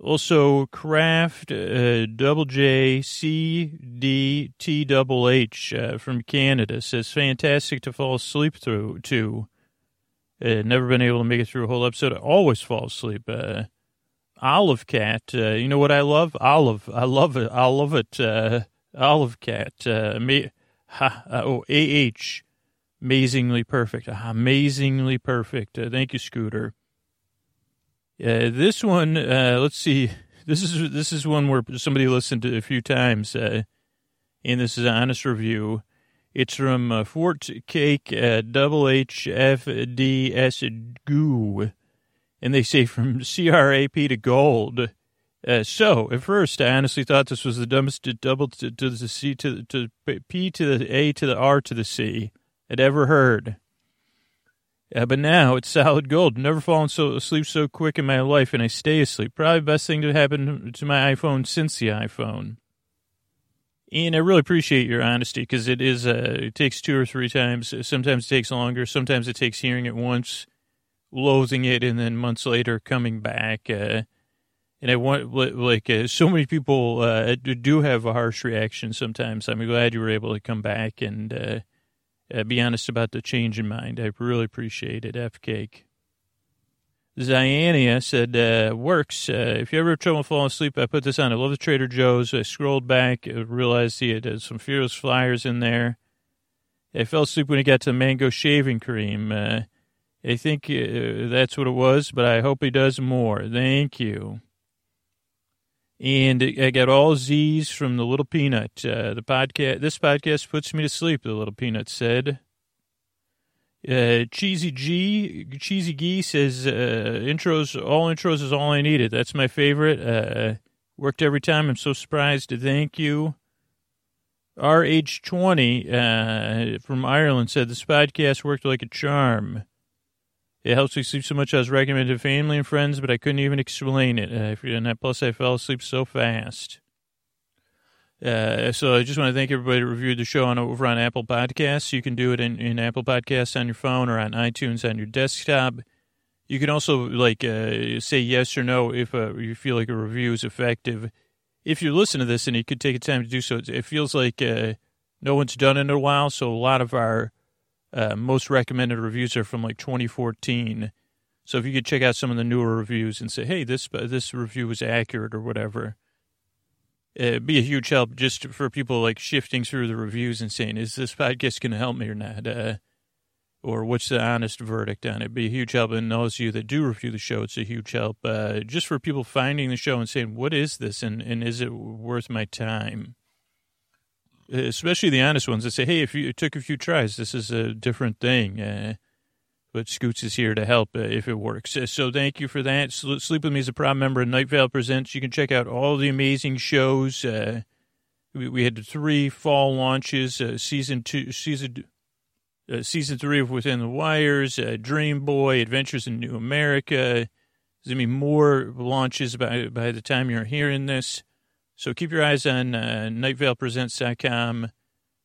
also, Craft uh, Double J C D T Double H uh, from Canada says fantastic to fall asleep through to. Uh, never been able to make it through a whole episode. I always fall asleep. Uh, Olive Cat, uh, you know what I love? Olive. I love it. I love it. Uh, Olive Cat. Uh, me, ha, uh, oh, A-H. Amazingly perfect. Amazingly perfect. Uh, thank you, Scooter. Uh, this one, uh, let's see. This is this is one where somebody listened to a few times, uh, and this is an honest review. It's from uh, Fort Cake uh, Double H F D S Goo, and they say from CRAP to gold. Uh, so at first, I honestly thought this was the dumbest double to, to the C to to P to the A to the R to the C I'd ever heard. Uh, but now it's solid gold. Never fallen so asleep so quick in my life, and I stay asleep. Probably best thing to happen to my iPhone since the iPhone. And I really appreciate your honesty because it is. Uh, it takes two or three times. Sometimes it takes longer. Sometimes it takes hearing it once, loathing it, and then months later coming back. Uh, and I want like uh, so many people uh, do have a harsh reaction. Sometimes I'm glad you were able to come back and uh, be honest about the change in mind. I really appreciate it. F cake. Ziania said, uh, works. Uh, if you ever have trouble falling asleep, I put this on. I love the Trader Joe's. I scrolled back, uh, realized he had uh, some Fearless Flyers in there. I fell asleep when he got to mango shaving cream. Uh, I think that's what it was, but I hope he does more. Thank you. And I got all Z's from the Little Peanut. Uh, the podcast, this podcast puts me to sleep. The Little Peanut said. Uh, Cheesy G, Cheesy G says uh, intros, all intros is all I needed. That's my favorite. Uh, worked every time. I'm so surprised. To thank you. RH20 uh, from Ireland said this podcast worked like a charm. It helps me sleep so much I was recommended to family and friends, but I couldn't even explain it. Uh, and plus, I fell asleep so fast. Uh, so I just want to thank everybody who reviewed the show on over on Apple Podcasts. You can do it in, in Apple Podcasts on your phone or on iTunes on your desktop. You can also like uh, say yes or no if uh, you feel like a review is effective. If you listen to this and you could take the time to do so, it feels like uh, no one's done it in a while. So a lot of our uh, most recommended reviews are from like 2014. So if you could check out some of the newer reviews and say, hey, this uh, this review was accurate or whatever, it'd be a huge help just for people like shifting through the reviews and saying, is this podcast going to help me or not? Uh, or what's the honest verdict on it? It'd be a huge help. And those of you that do review the show, it's a huge help uh, just for people finding the show and saying, what is this? And, and is it worth my time? Especially the honest ones that say, "Hey, if you took a few tries, this is a different thing." Uh, but Scoots is here to help uh, if it works. Uh, so thank you for that. Sleep with Me is a proud member of Night Vale Presents. You can check out all the amazing shows. Uh, we, we, had three fall launches. Uh, season two, season uh, season three of Within the Wires, Dream Boy, Adventures in New America. There's gonna be more launches by by the time you're hearing this. So keep your eyes on uh, nightvalepresents.com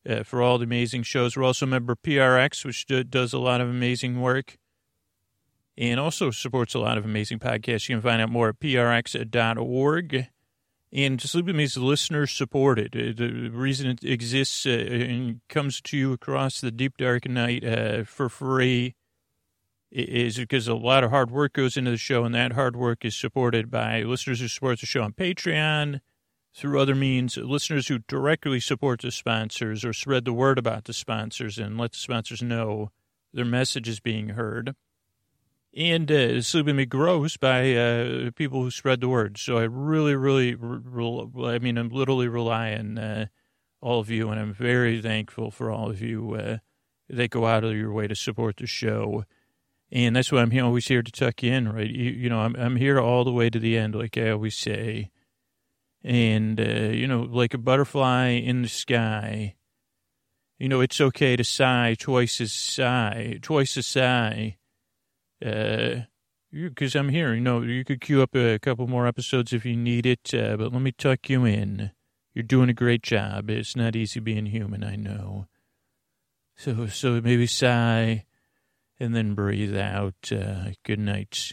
uh, for all the amazing shows. We're also a member of PRX, which do, does a lot of amazing work and also supports a lot of amazing podcasts. You can find out more at prx.org. And Sleep With Me is listener supported. Uh, the reason it exists uh, and comes to you across the deep, dark night uh, for free is because a lot of hard work goes into the show, and that hard work is supported by listeners who support the show on Patreon – through other means, listeners who directly support the sponsors or spread the word about the sponsors and let the sponsors know their message is being heard. And uh, Sleep Me grows by uh, people who spread the word. So I really, really, re- I mean, I'm literally rely on uh, all of you, and I'm very thankful for all of you uh, that go out of your way to support the show. And that's why I'm here, always here to tuck in, right? You, you know, I'm, I'm here all the way to the end, like I always say and, uh, you know, like a butterfly in the sky. You know, it's okay to sigh twice as sigh, twice as sigh. Uh, because I'm here. You know, you could queue up a couple more episodes if you need it, uh, but let me tuck you in. You're doing a great job. It's not easy being human, I know. So, so maybe sigh and then breathe out. Uh, good night.